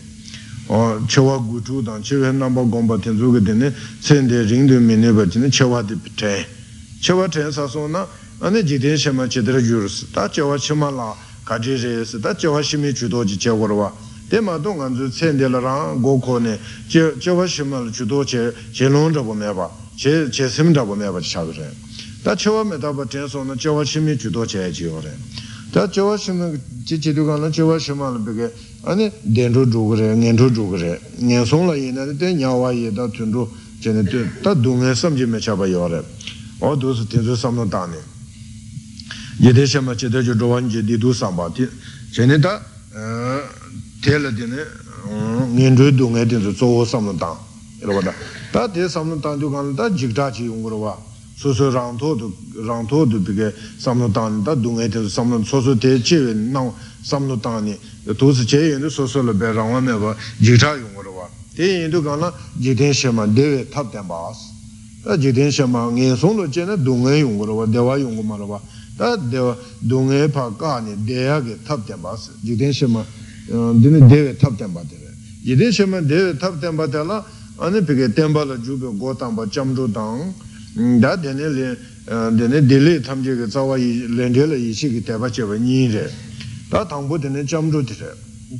[SPEAKER 1] chewa guchu dan chewa namba gomba tenzu ge dine sende ringdu mene ba dine chewa di ten chewa ten saso na ane jikten shema chedra yurus ta chewa shema la kaji reyes ta chewa shimi chudo ji che korwa te ma don ganzu sende la rang go ko ne chewa shema la chudo che che long rabo me ba che che sim rabo me ba chabi re ta chewa me taba ten so na chewa shimi chudo che che yo re tā chewa shima, chi chi tukā na chewa shima la peke, ane dendru dhukare, ngendru dhukare, ngen song la ye na, ten nyawa ye, tā tundru, chene, tā dunghe samji me chaba yo re, o dusu tenzu samno tāne. Yede shima chete jo dhruvan je didu samba, chene tā tela dine, ngendru dunghe tenzu tsoho samno tāng, irwa tā, tā te samno tāng tukā na, tā jikta chi yungurwa, 소소 랑토도 랑토도 비게 삼노단다 동에데 삼노 소소 대체 나 삼노단이 도스 제연도 소소로 배랑원에 봐 지타 용으로 봐 대인도 간나 지대셔마 데베 탑된 바스 다 지대셔마 녜송로 제네 동에 용으로 봐 대와 용고 말어 봐다 대와 동에 파까니 대야게 탑된 바스 지대셔마 드네 데베 탑된 바데 지대셔마 데베 탑된 바데라 아니 비게 템발로 주베 고탄바 잠조당 dā dēne lē dēne dēlē tam chē kē tsāwā lēndē lē yīshī kē tēpā chē bā nī rē dā tāngbō dēne chāmbrō tē rē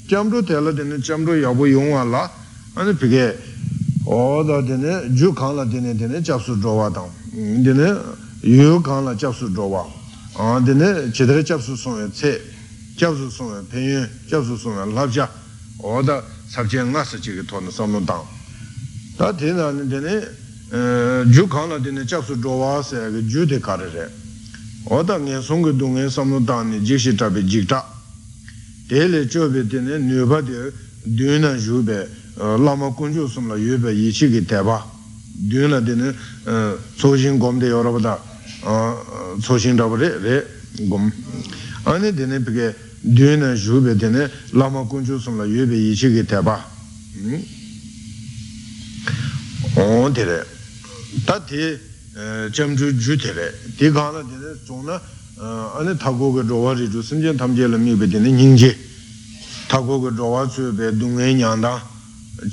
[SPEAKER 1] chāmbrō tē lā dēne chāmbrō yābō yōng wā lā anī pī kē o dā dēne jū kāng lā dēne dēne chāp sū rō wā tāng dēne yō kāng lā chāp sū rō wā dēne chē tē chāp sū sōng wē tsē chāp sū sōng wē pēn yō chāp sū sōng wē lāb chā o dā sāb chē ngā sā chē kē tō nā sāmbō tāng dā dēne jū kāla tīne chaksu dhōwā sāyā jū tē kārē rē oda ngē sōngi dō ngē samlō tāni jikshī tāpi jiktā tēlē chō bē tīne nyūpa tē dūna yū bē lāma kuñchū sōmla yū bē yīchī kī tēpā dūna tīne tsōshīn gōm tē yorabā tā tsōshīn rāpa rē rē gōm āni tīne pīkē dūna yū bē tīne lāma kuñchū sōmla yū bē yīchī kī tēpā ōn tē rē tā tī chēm chū chū tērē, tī kāna tērē chōng na āni tā kō kā rōwā rī chū sīm chēn tam chē lā mī bē tērē nying chē, tā kō kā rōwā chū bē dūng ngē nyāng tāng,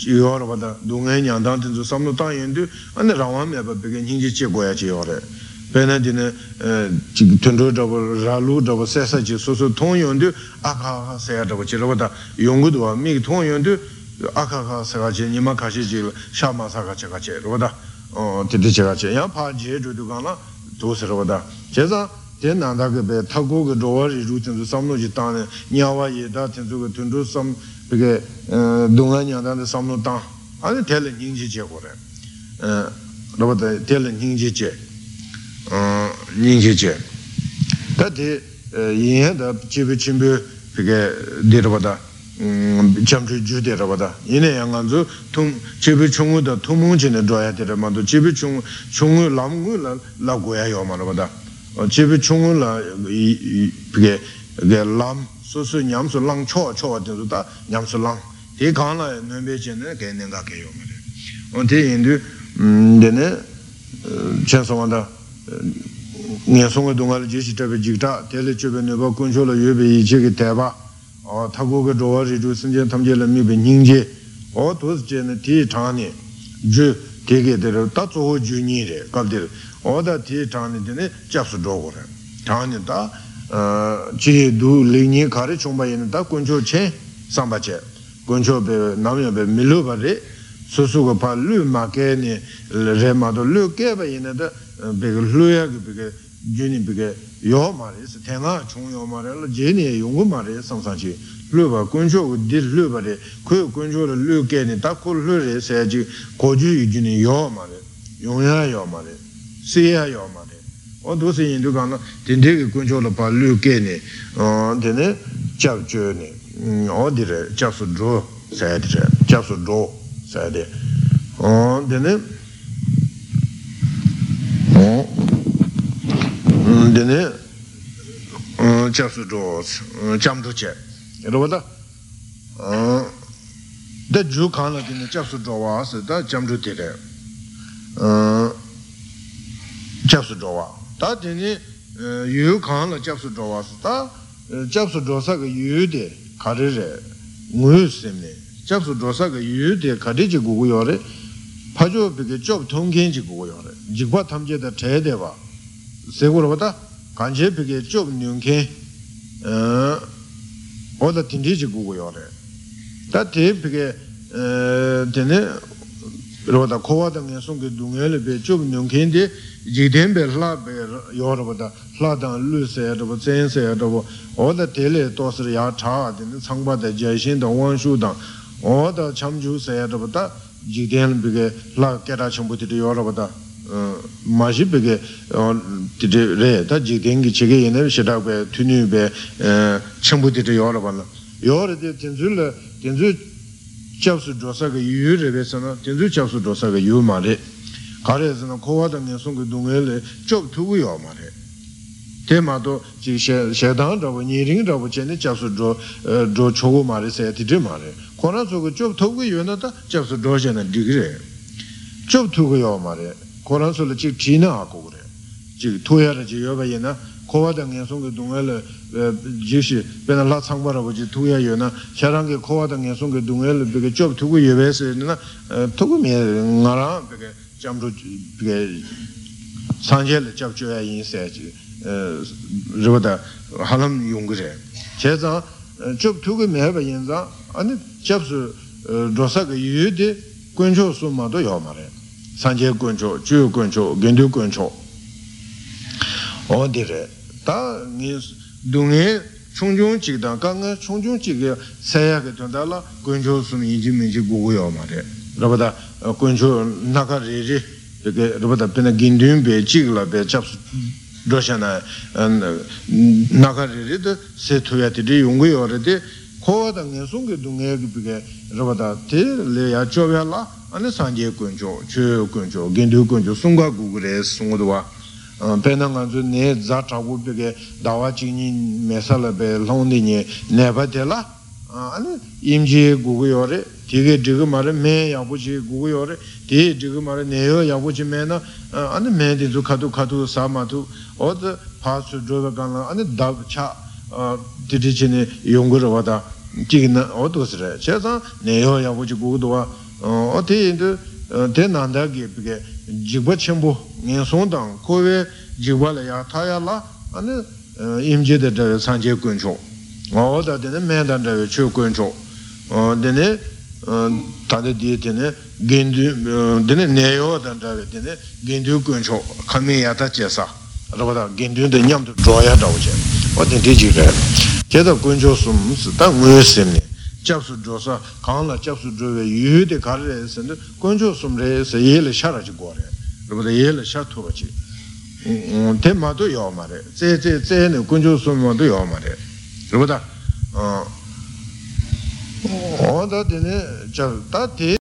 [SPEAKER 1] yō rā bā tā dūng ngē nyāng tāng tēn chū sam lō tāng yēn tū, āni rāwā mē bā bē kā nying chē chē kōyā chē yō rē, bē na tērē tēn chū rā bā rā lū rā bā sē sā chē sō sō tōng yōn tū, ā kā kā sē yā rā bā chē rā bā tā yōng gu tū wā mī tōng yōn tū, ā kā kā sē kā chē, nī mā kā chē chē, shā mā sā kā chē kā chē rā bā tā titi chiga che, yang pa je zhu du gang la du sir wada. Che za, ten nanda ge be, ta go ge zhuwa ri zhu ten zu sam lu ji tang ne, nya wa ye da ten zu ge tun zhu sam, bige, dunga nya dan de sam lu tang, ane te le nying ji che go re. Raba de, te le nying ji che, nying ji che. Da de, yin da, chi bi chi bi, bige, di raba da, chamchu ju de raba da ine ya ngan zu tum chebi chungu da tumung chine dhwaya de raba do chebi chungu chungu lamgu la la goya yo ma raba da chebi chungu la pige ge lam su su nyam su lang cho cho de zu da nyam su lang. Te kaan la nunbe chine ge nenga ge yo ma re mm, eh, eh, te indu dene chen soma da nye sunga dunga la jeshi tabi jikta tele chebe nyeba kuncho la yuebe ichi ge teba 어 타고가 좋아지 주선제 탐제를 미베 닝제 어 도스제는 티 장니. 주 되게 되려 다 조호 주니래. 갑들. 어다 티 장니 되네. 잡수 조고래. 장니 다 지두 리니 가리 총바에는 다 군조체 삼바체. 군조베 남여베 밀로바레 수수가 발루 마케니 레마도 르케바에는 다 베글루야 베게 jini bige yo maris, tena chung yo maris, jini e yungu maris samsanchi, lupa kuncho ku dil lupa re, kuyo kuncho re lu keni, ta ku lu re se ji koju yu jini yo maris, yungya yo maris, siya yo maris. O dosi yindu kana, tindegi kuncho le pa lu keni, tene chab chu ni, o dire, mm, chab su dro, saya dire, chab su dro, saya dire. Tene, dine chepsu dhos, chamdu che, rwa da, da ju khanla dine chepsu dhwa se da chamdu tere, chepsu dhwa, da dine yu khanla chepsu dhwa se da chepsu dhwa ka yu de kari re, nguyu semne, chepsu dhwa ka yu de kari je gugu yore, pajo peke chob tongken je gugu yore, jikwa tamche da che de ba, se gu rwa da 간제 비게 좀 뉴케 어 어다 딘디지 구고 요래 다티 비게 어 되네 로다 코와당에 송게 둥엘레 베좀 뉴케인데 지덴베 라베 요르보다 라당 루세르보 젠세르보 어다 텔레 도스르 야차 되네 상바데 제신도 māshī pēkē tīrē rē, tā jī kēngi chēkē yinā shirā pē, tūnyū pē, chēngbū tīrē yōrā pā nā. Yōrā tē tēnzū lā, tēnzū chāpsū dōsā kā yū rē pē sā na, tēnzū chāpsū dōsā kā yū mā rē. Kā rē sā na, kōwā tā ngē sōng kā dōngē lē, chōp tūgu yō mā rē. Tē mā tō, jī shēdāng rā pō, nī rīng rā pō chēne chāpsū dō chōgō mā rē sā yā tīrē mā rē. Kōrā sō kā chōp tūgu yō na tā, chāpsū dō shē na dīg rē. chōp tūgu yō mā rē. koran su la chik chi na ako kore chik tuya ra chi yoba ye na kowa da ngen sung ki dunga la ji shi pena la tsangpa ra wachi tuya yo na sharang ki kowa da ngen sung ki dunga la pika chob tuku yoba se na tuku me nga ra pika jam ru pika sanje la chab choya yin se chi riba da halam yung kore che zang chob tuku me ba yin zang ane chab su dosa ka yu di kuncho su ma do yo ma re 산제 군초 주 군초 견두 군초 어디래 다니 동에 총종 지기다 강가 총종 지기 세야게 된다라 군초 숨 이지민지 고고요 말에 러바다 군초 나가리지 이게 러바다 베나 긴드윈 베 지글라 베 잡스 러시아나 나가리리도 세토야티리 용고요레데 코다 녜송게 동에 비게 러바다 테 레야 쪼벨라 ane sanje kuncho, chu kuncho, gindu kuncho, sunga gugure sungudwa pena nga zu ne za chabu peke dawa chingni mesala pe longdi nye nepa tela ane imji gugu yore tige diga mara me yabu chi gugu yore tige diga mara neyo yabu chi me na ane me di zu katu katu sa ma tu oda pa su droba kanla ane dab cha didi chi ne yungura wada chigi na odo sire che zang neyo yabu chi gugu dwa o te yin te nanda ge pige jigba chenpo ngen song dang kowe jigba la ya taya la ane imje de dhawe sanje kun o da dine men dan cho kun dine tade di dine gendu dine neyo dan dhawe dine gendu kun kame ya ta che sa raba da gendu de nyam tu che o dine di jig re che da kun sum ta nguyo sim chapsu dhosa, kaanla chapsu dhruwe yuwe de kari re se, gongcho sum re se ye le shara chi go re, rupa de ye le shar tuwa chi, mm, te ma tu yaw ma re, tse tse tse ne kuncho sum ma tu yaw ma re, rupa ah, ah, da, oda dine, ta te